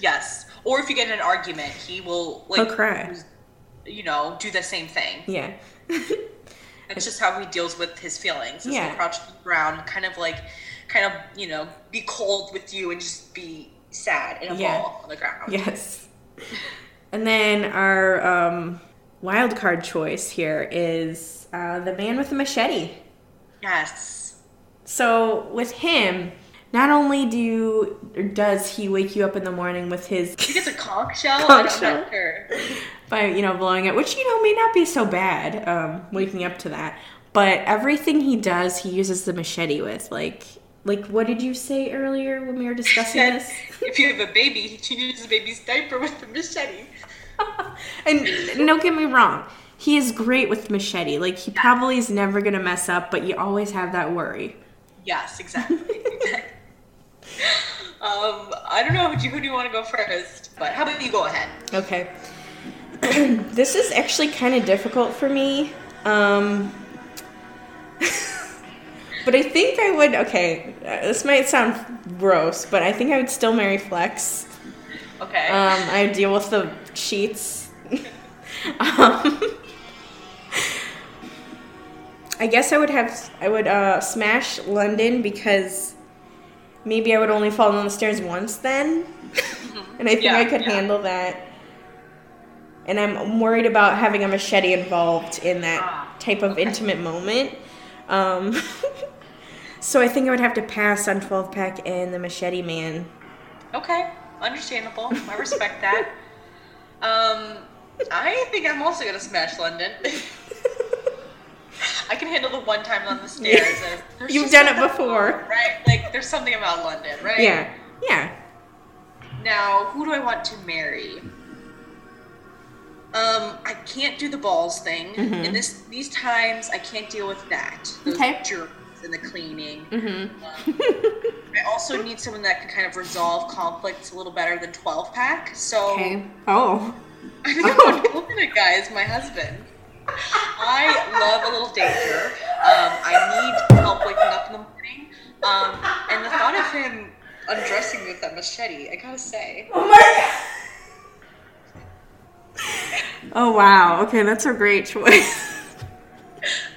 Yes. Or if you get in an argument, he will like He'll cry. you know, do the same thing. Yeah. It's just how he deals with his feelings. Is Yeah. crouch on the ground, kind of like, kind of, you know, be cold with you and just be sad in a Yeah. ball on the ground. Yes. And then our um, wild card choice here is uh, the man with the machete. Yes. So with him, not only do you, or does he wake you up in the morning with his He gets a conch shell. Conch shell. sure. by you know blowing it, which you know may not be so bad, um, waking up to that. But everything he does, he uses the machete with. Like, like what did you say earlier when we were discussing Said this? if you have a baby, he changes the baby's diaper with the machete. and don't get me wrong, he is great with machete. Like he probably is never gonna mess up, but you always have that worry. Yes, exactly. Um, I don't know. Who do you, who do you want to go first? But how about you go ahead? Okay. this is actually kind of difficult for me. Um, but I think I would. Okay, uh, this might sound gross, but I think I would still marry Flex. Okay. Um, I would deal with the sheets. um, I guess I would have. I would uh, smash London because maybe I would only fall down the stairs once then, and I think Yeah, I could yeah. handle that. And I'm worried about having a machete involved in that Ah, type of okay. intimate moment. Um, so I think I would have to pass on 12 pack and the machete man. Okay, understandable. I respect that. Um, I think I'm also gonna smash London. I can handle the one time on the stairs. You've done it before. right? Like there's something about London, right? Yeah, yeah. Now, who do I want to marry? Um, I can't do the balls thing. In this these times, I can't deal with that. Those Mm-hmm. Okay. germs and the cleaning. Mm-hmm. I also need someone that can kind of resolve conflicts a little better than 12 pack. So Okay. Oh. I think I'm going to guy as my husband. I love a little danger. Um, I need help waking up in the morning. Um, and the thought of him undressing me with that machete, I gotta say, Oh my god! Oh wow. Okay, that's a great choice.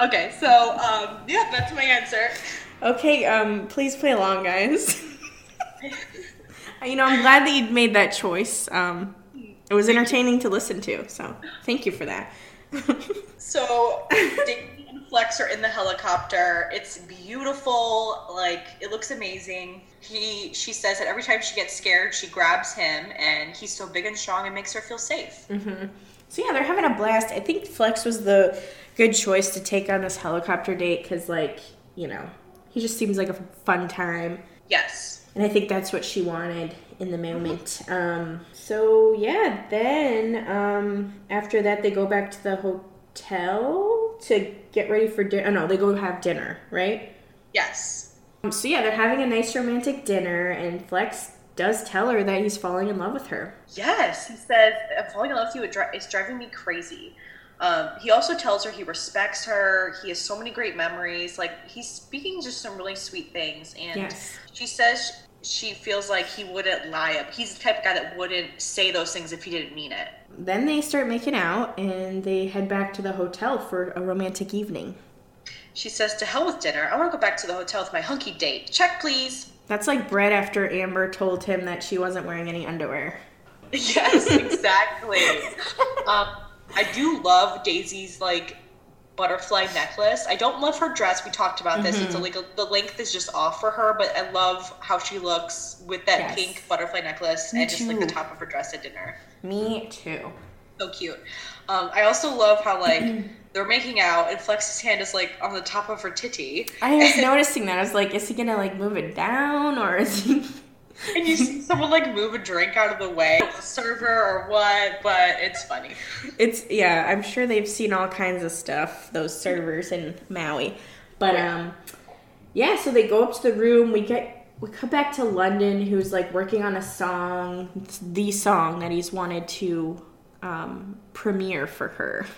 Okay, so um, yeah, that's my answer. okay, um, please play along, guys. you know, I'm glad that you made that choice. Um, it was entertaining to listen to, so thank you for that. So Daisy and Flex are in the helicopter. It's beautiful. Like it looks amazing. He she says that every time she gets scared, she grabs him, and he's so big and strong and makes her feel safe. Mm-hmm. So yeah, they're having a blast. I think Flex was the good choice to take on this helicopter date because, like, you know, he just seems like a fun time. Yes. And I think that's what she wanted in the moment. Um, so yeah, then um, after that, they go back to the hotel to get ready for dinner. Oh, no, they go have dinner, right? Yes. Um, So yeah, they're having a nice romantic dinner, and Flex does tell her that he's falling in love with her. Yes. He says, "I'm falling in love with you. It It's driving me crazy." Um, he also tells her he respects her. He has so many great memories. Like he's speaking just some really sweet things, and Yes. she says she feels like he wouldn't lie. Up. He's the type of guy that wouldn't say those things if he didn't mean it. Then they start making out, and they head back to the hotel for a romantic evening. She says, "To hell with dinner. I want to go back to the hotel with my hunky date. Check, please." That's like Brett after Amber told him that she wasn't wearing any underwear. Yes, exactly. um, I do love Daisy's like butterfly necklace. I don't love her dress. We talked about this. It's a, like the length is just off for her, but I love how she looks with that Yes. pink butterfly necklace Me and just like the top of her dress at dinner. Me too. So cute. Um, I also love how like they're making out and Flex's hand is like on the top of her titty. I was noticing that. I was like, is he gonna like move it down or is he? And you see someone like move a drink out of the way, a server or what, but it's funny. It's yeah. I'm sure they've seen all kinds of stuff. Those servers in Maui, but um, yeah. So they go up to the room. We get we come back to London, who's like working on a song, the song that he's wanted to um, premiere for her.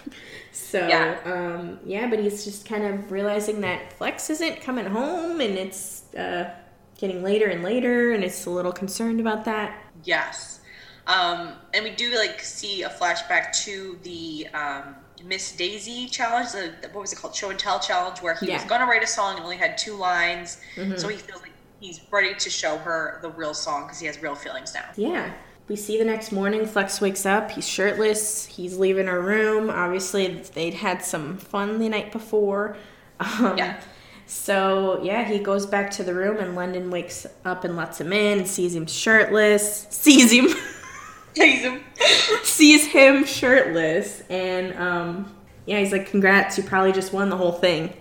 So Yeah. um, yeah, but he's just kind of realizing that Flex isn't coming home, and it's uh, getting later and later, and it's a little concerned about that. Yes. Um, and we do like see a flashback to the um, Miss Daisy challenge. The, the- what was it called? Show and tell challenge, where he was going to write a song and only had two lines. Mm-hmm. So he feels like he's ready to show her the real song because he has real feelings now. Yeah. We see the next morning, Flex wakes up. He's shirtless. He's leaving her room. Obviously, they'd had some fun the night before. Um, Yeah. So, yeah, he goes back to the room, and London wakes up and lets him in and sees him shirtless. Sees him. Tease him. sees him shirtless. And, um, yeah, he's like, Congrats, you probably just won the whole thing.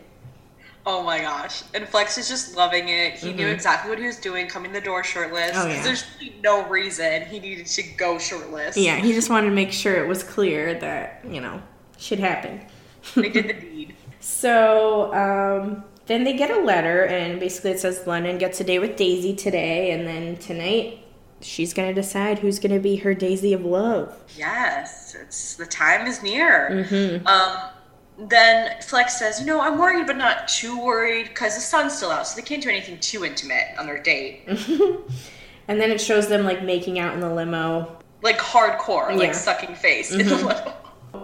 Oh my gosh. And Flex is just loving it. He knew exactly what he was doing, coming the door shirtless. Mm-hmm. Oh, yeah. There's really no reason he needed to go shirtless. Yeah, he just wanted to make sure it was clear that, you know, shit happened. They did the deed. So um, then they get a letter, and basically it says London gets a day with Daisy today, and then tonight she's gonna decide who's gonna be her Daisy of love. Yes, it's the time is near. Mm-hmm. Um, then Flex says, "You know, I'm worried, but not too worried because the sun's still out, so they can't do anything too intimate on their date, And then it shows them like making out in the limo. like hardcore, Yeah. like sucking face." in the limo.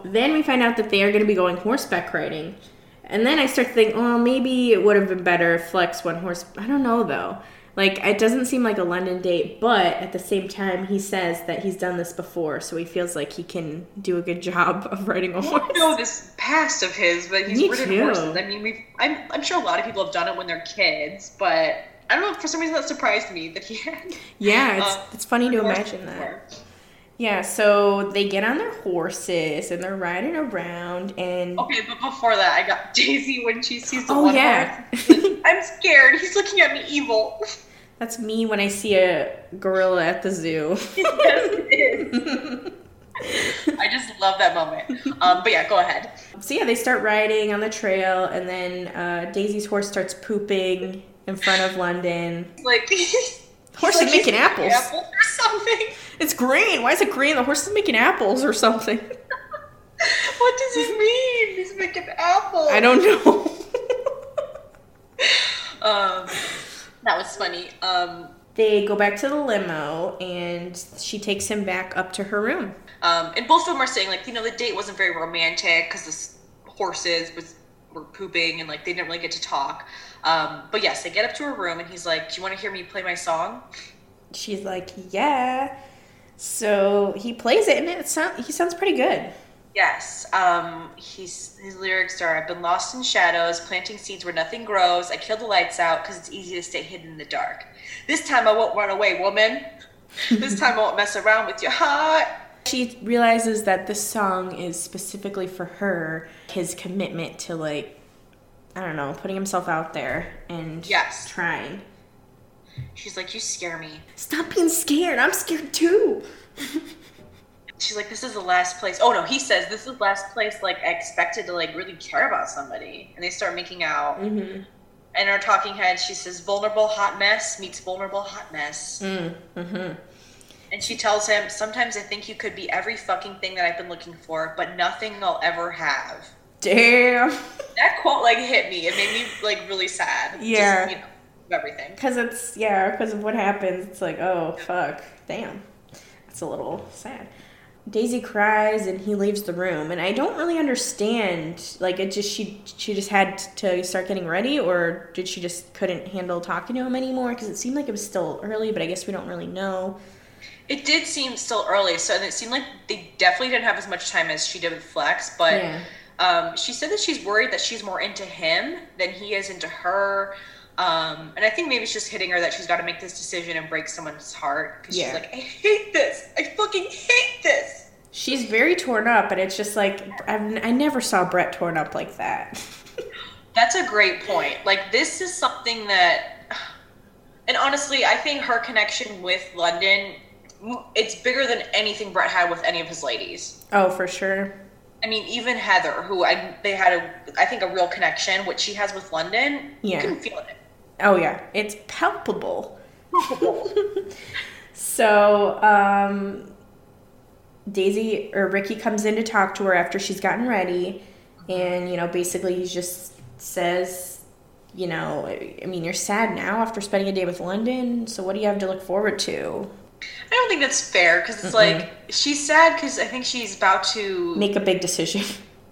Then we find out that they are gonna be going horseback riding. And then I start to think, well, maybe it would have been better if Flex went horse. I don't know though. Like it doesn't seem like a London date, but at the same time, he says that he's done this before, so he feels like he can do a good job of riding a horse. don't know this past of his, but he's Me ridden too. horses. I mean, we I'm, I'm sure a lot of people have done it when they're kids, but I don't know. For some reason, that surprised me that he had. Yeah, it's, uh, it's funny to imagine that. before. Yeah, so they get on their horses and they're riding around and Okay, but before that, I got Daisy when she sees the Oh, one yeah. horse. I'm scared. He's looking at me evil. that's me when I see a gorilla at the zoo. yes, it is. I just love that moment. Um, but yeah, go ahead. so yeah, they start riding on the trail and then uh, Daisy's horse starts pooping in front of London. Like, Horse like is making apples. apple or something. It's green. Why is it green? The horse is making apples or something. What does he mean? He's making apples. I don't know. Um, that was funny. Um, they go back to the limo and she takes him back up to her room. Um, and both of them are saying like, you know, the date wasn't very romantic because the horses was were pooping and like they didn't really get to talk. Um, but yes, they get up to her room and he's like, "Do you want to hear me play my song?" She's like, "Yeah." So he plays it and it sound, he sounds pretty good. Yes. Um, he's his lyrics are: "I've been lost in shadows, planting seeds where nothing grows. I kill the lights out because it's easy to stay hidden in the dark. This time I won't run away, woman. this time I won't mess around with your heart." She realizes that this song is specifically for her, his commitment to like I don't know, putting himself out there and Yes. trying. She's like, "You scare me." Stop being scared. I'm scared too. She's like, "This is the last place." Oh no, he says, "This is the last place like I expected to like really care about somebody." And they start making out. Mm-hmm. And in our talking head, she says, "Vulnerable hot mess meets vulnerable hot mess." Mm-hmm. And she tells him, "Sometimes I think you could be every fucking thing that I've been looking for, but nothing I'll ever have." Damn. That quote like hit me. It made me like really sad. Yeah. Just, you know, everything. Because it's, yeah, because of what happens. It's like, oh, fuck. Damn. It's a little sad. Daisy cries and he leaves the room. And I don't really understand. Like, it just, she, she just had to start getting ready, or did she just couldn't handle talking to him anymore? Because it seemed like it was still early, but I guess we don't really know. It did seem still early, so it seemed like they definitely didn't have as much time as she did with Flex. But Yeah. Um, she said that she's worried that she's more into him than he is into her. Um, and I think maybe it's just hitting her that she's got to make this decision and break someone's heart because Yeah. she's like, I hate this. I fucking hate this. She's very torn up, and it's just like, I've, I never saw Brett torn up like that. That's a great point. Like this is something that, and honestly, I think her connection with London, it's bigger than anything Brett had with any of his ladies. oh, for sure. I mean, even Heather, who I they had a I think a real connection. What she has with London, Yeah. you can feel it. Oh yeah, it's palpable. so, um, Daisy or Ricky comes in to talk to her after she's gotten ready, and you know, basically he just says, you know, I mean, you're sad now after spending a day with London, so what do you have to look forward to? I don't think that's fair because it's like she's sad because I think she's about to Make a big decision.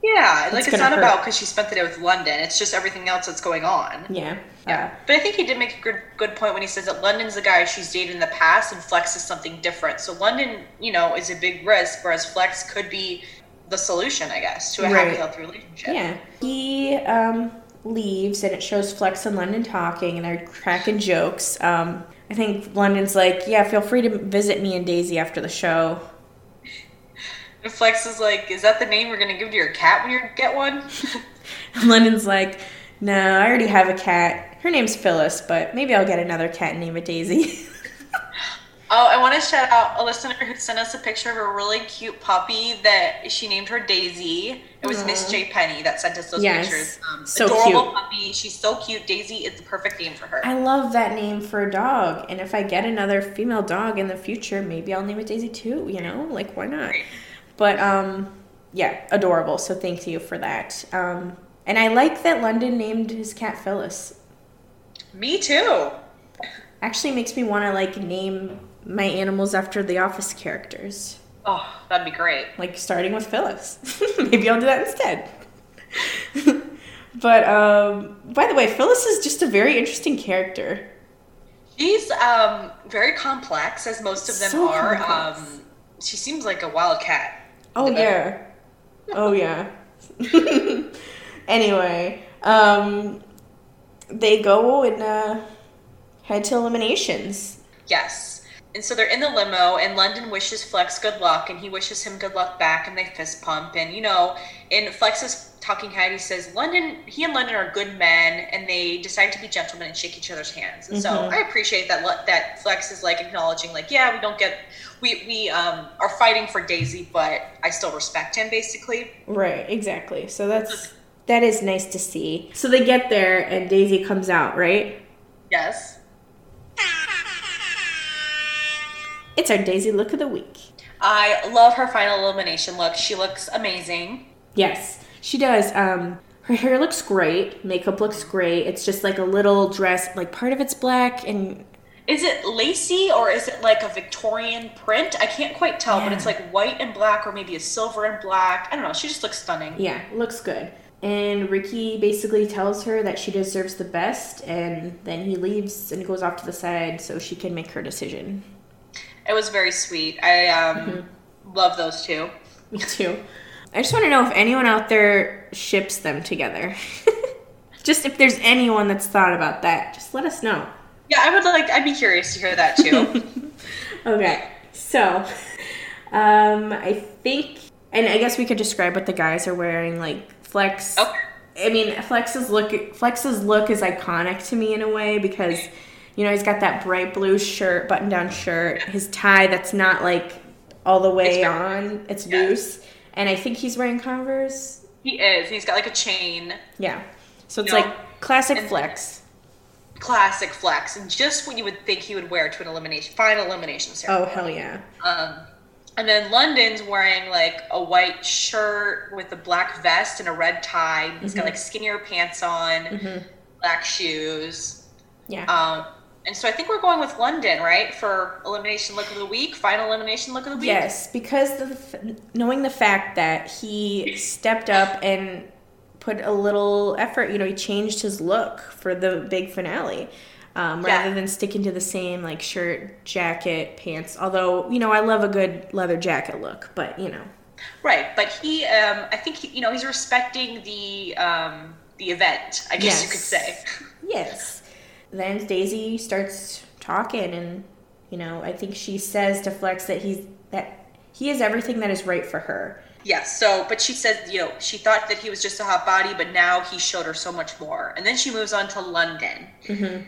yeah, like it's not hurt. about because she spent the day with London. It's just everything else that's going on. yeah. Yeah, but I think he did make a good good point when he says that London's the guy she's dated in the past, and Flex is something different. So London, you know, is a big risk, whereas Flex could be the solution, I guess, to a happy, healthy relationship. Yeah. He um, leaves and it shows Flex and London talking and they're cracking jokes. Um, I think London's like, yeah, feel free to visit me and Daisy after the show. And Flex is like, "Is that the name we're gonna give to your cat when you get one?" And London's like, no, I already have a cat. Her name's Phyllis, but maybe I'll get another cat and name it Daisy. Oh, I want to shout out a listener who sent us a picture of a really cute puppy that she named her Daisy. It was Miss J. Penny that sent us those Yes. pictures. Um, So adorable cute. puppy. She's so cute. Daisy is the perfect name for her. I love that name for a dog. And if I get another female dog in the future, maybe I'll name it Daisy too, you know? Like, why not? But um, yeah, adorable. So thank you for that. Um, and I like that London named his cat Phyllis. Me too. Actually, makes me want to like name my animals after the Office characters, Oh, that'd be great. like starting with Phyllis. maybe I'll do that instead. but um, by the way, Phyllis is just a very interesting character. She's um, very complex, as most of them So are. Um, she seems like a wild cat. Oh yeah. Oh yeah. anyway, um, they go and uh, head to eliminations. Yes. And so they're in the limo, and London wishes Flex good luck, and he wishes him good luck back, and they fist pump. And, you know, in Flex's talking head, he says, London, he and London are good men, and they decide to be gentlemen and shake each other's hands. And so Mhm. I appreciate that that Flex is like acknowledging, like, yeah, we don't get, we, we um, are fighting for Daisy, but I still respect him, basically. Right. Exactly. So that's that is nice to see. So they get there and Daisy comes out. Right. Yes. It's our Daisy look of the week. I love her final elimination look. She looks amazing. Yes, she does. Um, her hair looks great. Makeup looks great. It's just like a little dress. Like part of it's black and is it lacy or is it like a Victorian print? I can't quite tell, but it's like white and black or maybe a silver and black. I don't know. She just looks stunning. Yeah, looks good. And Ricky basically tells her that she deserves the best, and then he leaves and goes off to the side so she can make her decision. It was very sweet. I um, Mm-hmm. love those two. Me too. I just want to know if anyone out there ships them together. just if there's anyone that's thought about that, just let us know. Yeah, I would like. I'd be curious to hear that too. Okay, so um, I think, and I guess we could describe what the guys are wearing. Like Flex. Okay. I mean, Flex's look. Flex's look is iconic to me in a way because, you know, he's got that bright blue shirt, button-down shirt. His tie that's not like all the way It's on. It's yeah. loose, and I think he's wearing Converse. he is. He's got like a chain. Yeah. So it's No. like classic Flex. Classic flex, and just what you would think he would wear to an elimination, final elimination ceremony. Oh hell yeah. Um, and then London's wearing like a white shirt with a black vest and a red tie. He's Mm-hmm. got like skinnier pants on, black shoes. Yeah. Um, and so I think we're going with London, right, for elimination look of the week, final elimination look of the week. Yes, because the, f- knowing the fact that he stepped up and put a little effort, you know, he changed his look for the big finale. Um, Yeah. rather than sticking to the same like shirt, jacket, pants. Although you know I love a good leather jacket look, but you know Right, but he, um, I think he, you know, he's respecting the um, the event. I guess you could say. Yes. Then Daisy starts talking, and you know, I think she says to Flex that he's that he is everything that is right for her. Yes. So, but she says, you know, she thought that he was just a hot body, but now he showed her so much more. And then she moves on to London. Mhm.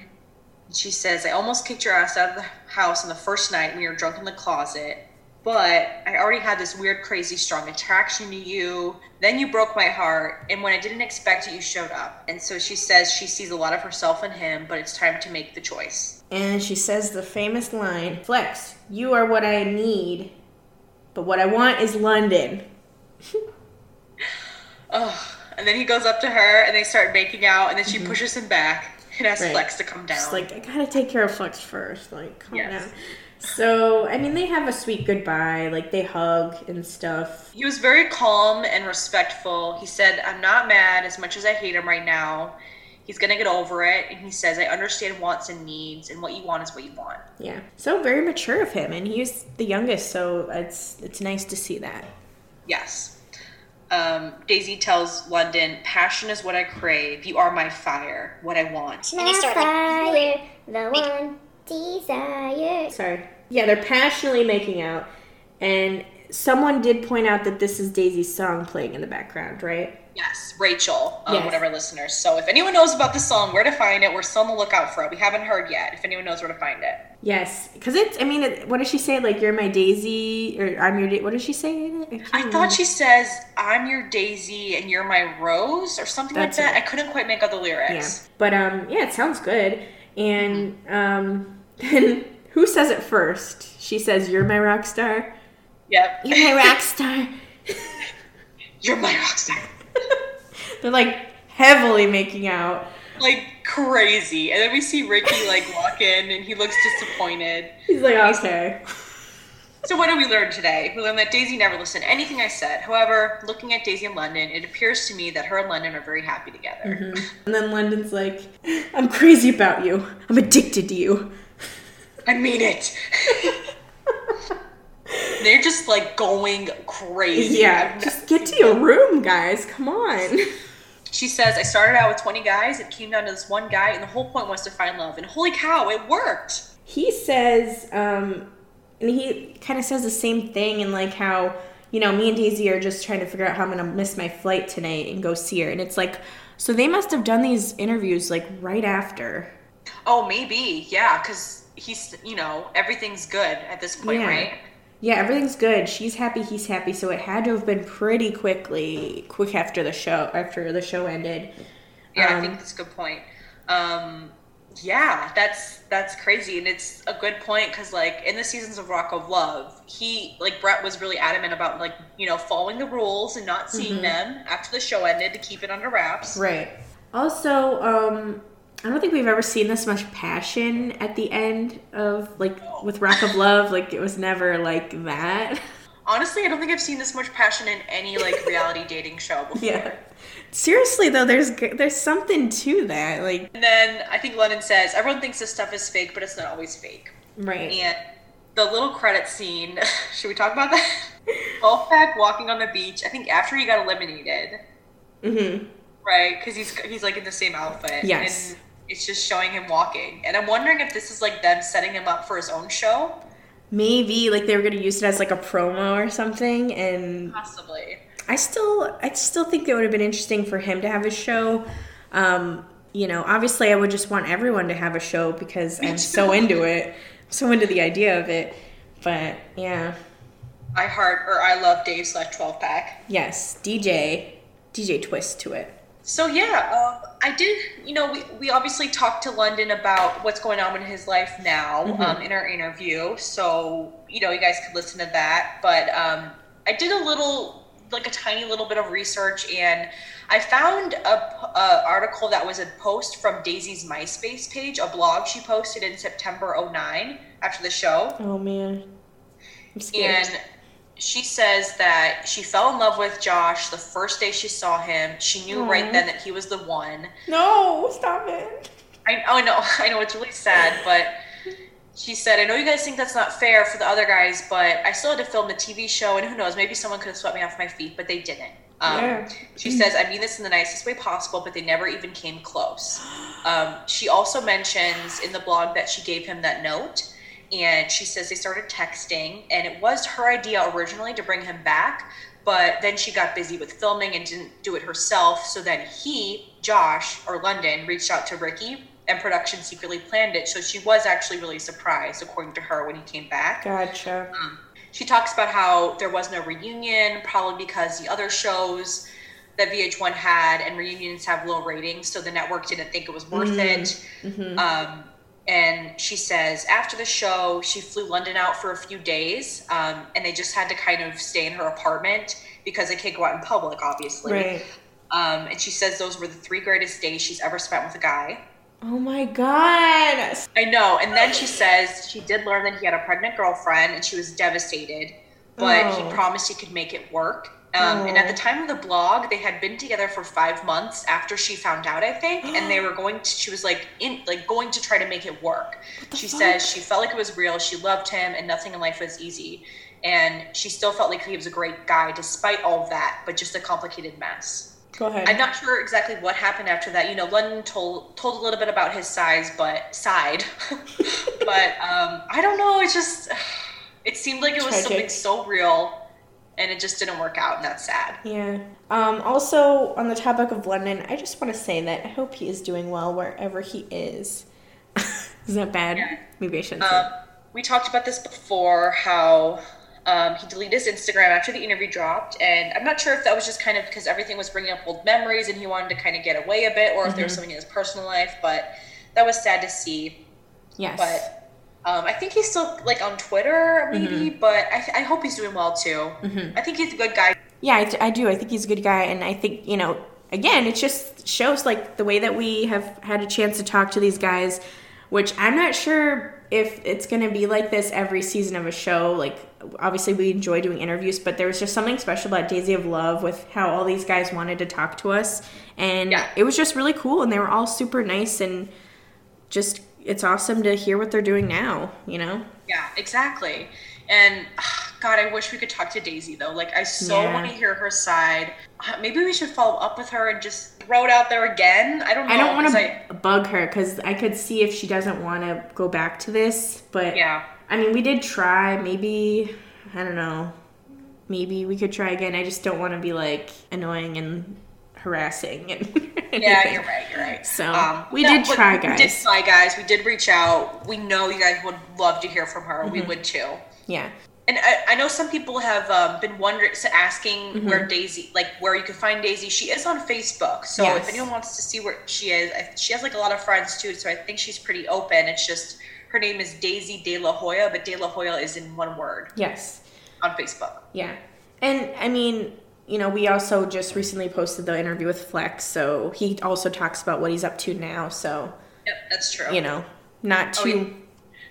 She says, "I almost kicked your ass out of the house on the first night when you were drunk in the closet." But I already had this weird, crazy, strong attraction to you. Then you broke my heart, and when I didn't expect it, you showed up. And so she says she sees a lot of herself in him, but it's time to make the choice. And she says the famous line Flex, you are what I need, but what I want is London. Ugh. And then he goes up to her, and they start making out, and then she mm-hmm. pushes him back and asks Right. Flex to come down. Just like, I gotta take care of Flex first. Like, calm Yes. down. So, I mean, they have a sweet goodbye. Like, they hug and stuff. He was very calm and respectful. He said, I'm not mad as much as I hate him right now. He's going to get over it. And he says, I understand wants and needs, and what you want is what you want. Yeah. So, very mature of him. And he's the youngest, so it's, it's nice to see that. Yes. Um, Daisy tells London, Passion is what I crave. You are my fire, what I want. And they start like, the one desire. Sorry. Yeah, they're passionately making out. And someone did point out that this is Daisy's song playing in the background, right? Yes, Rachel, um, Yes. one of our listeners. So if anyone knows about the song, where to find it, we're still on the lookout for it. We haven't heard yet. If anyone knows where to find it. Yes, because it's. I mean, it, what does she say? Like, you're my Daisy, or I'm your. Da- what does she say? in I thought she says, I'm your daisy and you're my rose, or something That's like that. it. I couldn't quite make out the lyrics. Yeah, but um, yeah, it sounds good. And um, then who says it first? She says, "You're my rock star." Yep. You're my rock star. You're my rock star. They're like heavily making out. Like crazy. And then we see Ricky like walk in and he looks disappointed. He's like, okay. So what did we learn today? We learned that Daisy never listened to anything I said. However, looking at Daisy and London, it appears to me that her and London are very happy together. Mm-hmm. And then London's like, I'm crazy about you. I'm addicted to you. I mean it. They're just like going crazy. Yeah, just get to your room, guys. Come on. She says, I started out with 20 guys. It came down to this one guy, and the whole point was to find love. And holy cow, it worked. he says, um, and he kind of says the same thing, and like how, you know, me and Daisy are just trying to figure out how I'm gonna miss my flight tonight and go see her. And it's like, so they must have done these interviews like right after. Oh, maybe. Yeah, because he's, you know, everything's good at this point, Yeah. right? Yeah, everything's good. She's happy, he's happy. So it had to have been pretty quickly, quick after the show, after the show ended. Yeah, I Um, think that's a good point. Um, yeah, that's that's crazy, and it's a good point because like in the seasons of Rock of Love, he like Brett was really adamant about like you know following the rules and not seeing them after the show ended to keep it under wraps. Right. Also, um, I don't think we've ever seen this much passion at the end of like with Rock of Love. Like it was never like that. Honestly, I don't think I've seen this much passion in any like reality dating show before. Yeah. Seriously though, there's there's something to that. Like And then I think London says, everyone thinks this stuff is fake, but it's not always fake. right. And the little credit scene, should we talk about that? 12 Pack walking on the beach, I think after he got eliminated, Mm-hmm. right? Because he's he's like in the same outfit. Yes. And it's just showing him walking. And I'm wondering if this is like them setting him up for his own show. Maybe like they were gonna use it as like a promo or something, and Possibly. I still I still think it would have been interesting for him to have a show. Um, you know, obviously I would just want everyone to have a show because I'm so into it. so into the idea of it. But yeah. I heart or I love Dave slash 12 pack. Yes, DJ DJ twist to it. So yeah, um, I did. You know, we, we obviously talked to London about what's going on in his life now um, in our interview. So you know, you guys could listen to that. But um, I did a little, like a tiny little bit of research, and I found a, a article that was a post from Daisy's MySpace page, a blog she posted in September 09 after the show. Oh man. I'm scared. And she says that she fell in love with Josh the first day she saw him. She knew right then that he was the one. no, stop it. I, oh, I know, I know, it's really sad, but she said, I know you guys think that's not fair for the other guys, but I still had to film the TV show, and who knows, maybe someone could have swept me off my feet, but they didn't. Um, Yeah. She says, I mean this in the nicest way possible, but they never even came close. Um, she also mentions in the blog that she gave him that note, and she says they started texting, and it was her idea originally to bring him back, but then she got busy with filming and didn't do it herself. So then he, Josh, or London, reached out to Ricky, and production secretly planned it. So she was actually really surprised, according to her, when he came back. Gotcha. Um, she talks about how there was no reunion, probably because the other shows that VH1 had and reunions have low ratings, so the network didn't think it was worth it. Mm-hmm. Mm-hmm. Um, and she says after the show, she flew London out for a few days, um, and they just had to kind of stay in her apartment because they can't go out in public, obviously. Right. Um, and she says those were the three greatest days she's ever spent with a guy. Oh my god. I know. And then she says she did learn that he had a pregnant girlfriend and she was devastated, but Oh. he promised he could make it work. Um, And at the Oh. time of the blog, they had been together for five months after she found out, I think, and they were going to. She was like in like going to try to make it work. She says she felt like it was real. She loved him, and nothing in life was easy. And she still felt like he was a great guy despite all of that, but just a complicated mess. Go ahead. I'm not sure exactly what happened after that. You know, London told told a little bit about his size, but side, but um, I don't know. It just it seemed like it was something so real, and it just didn't work out, and that's sad. Yeah. Um, also, on the topic of London, I just want to say that I hope he is doing well wherever he is. is that bad? Yeah. Maybe I shouldn't. Um, we talked about this before. How um, he deleted his Instagram after the interview dropped, and I'm not sure if that was just kind of because everything was bringing up old memories, and he wanted to kind of get away a bit, or if there was something in his personal life. But that was sad to see. yes. but um, I think he's still like on Twitter, maybe. But I, I hope he's doing well too. I think he's a good guy. Yeah, I, I do. I think he's a good guy, and I think you know. Again, it just shows like the way that we have had a chance to talk to these guys, which I'm not sure if it's going to be like this every season of a show. Like, obviously, we enjoy doing interviews, but there was just something special about Daisy of Love with how all these guys wanted to talk to us, and Yeah. it was just really cool, and they were all super nice, and just it's awesome to hear what they're doing now. You know. Yeah, exactly. And God, I wish we could talk to Daisy though. Like, I so Yeah. want to hear her side. Uh, Maybe we should follow up with her and just throw it out there again. I don't know. I don't want 'cause I- to bug her because I could see if she doesn't want to go back to this. But Yeah. I mean, we did try. Maybe I don't know. Maybe we could try again. I just don't want to be like annoying and harassing and. Yeah, you're right. You're right. So, we did but try, We did guys. try, guys. We did reach out. We know you guys would love to hear from her. Mm-hmm. We would too. Yeah. And I, I know some people have um, been wondering, so asking Mm-hmm. where Daisy, like where you can find Daisy. She is on Facebook, so Yes. if anyone wants to see where she is, I, she has like a lot of friends too. So I think she's pretty open. It's just her name is Daisy De La Hoya, but De La Hoya is in one word Yes. on Facebook. Yeah. And I mean, you know, we also just recently posted the interview with Flex, so he also talks about what he's up to now. So Yep, that's true. You know, not Oh, too. yeah.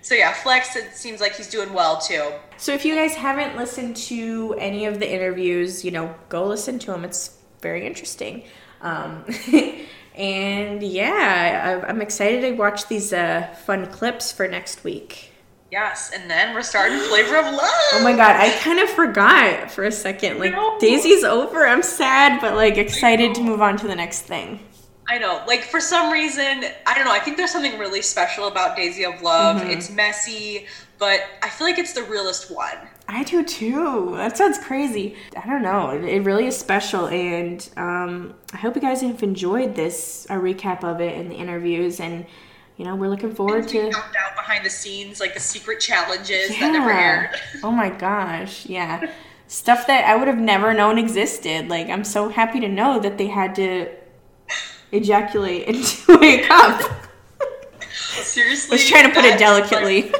So yeah, Flex. It seems like he's doing well too. So if you guys haven't listened to any of the interviews, you know, go listen to them. It's very interesting. Um, and yeah, I'm excited to watch these uh, fun clips for next week. Yes, and then we're starting Flavor of Love. Oh my god, I kind of forgot for a second. Like No. Daisy's over. I'm sad, but like excited to move on to the next thing. I know. Like for some reason, I don't know. I think there's something really special about Daisy of Love. Mm-hmm. It's messy, but I feel like it's the realest one. I do too. That sounds crazy. I don't know. It, it really is special, and um, I hope you guys have enjoyed this a recap of it and the interviews. And you know, we're looking forward to. found out behind the scenes, like the secret challenges that never aired. Oh my gosh. Yeah. Stuff that I would have never known existed. Like, I'm so happy to know that they had to ejaculate into a cup. Seriously, I was trying to put it that's, like- delicately.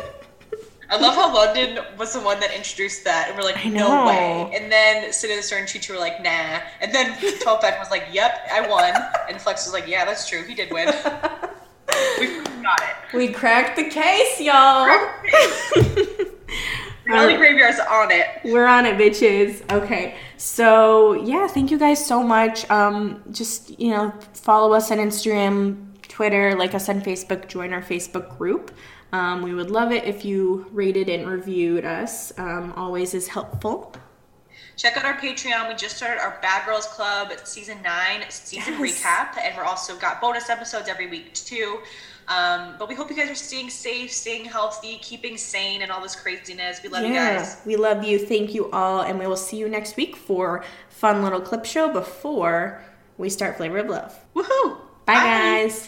I love how London was the one that introduced that, and we're like, no way. And then Sinister and Chichu were like, nah. And then 12 Pack was like, yep, I won. And Flex was like, yeah, that's true, he did win. we got it. We cracked the case, y'all. Reality Graveyard's on it. We're on it, bitches. Okay. So, yeah, thank you guys so much. Um, just, you know, follow us on Instagram, Twitter, like us on Facebook, join our Facebook group. Um, we would love it if you rated and reviewed us. Um, always is helpful. Check out our Patreon. We just started our Bad Girls Club season nine season Yes. recap, and we're also got bonus episodes every week too. Um, but we hope you guys are staying safe, staying healthy, keeping sane, and all this craziness. We love you guys. we love you. Thank you all. And we will see you next week for fun little clip show before we start Flavor of Love. Woohoo! Bye. guys.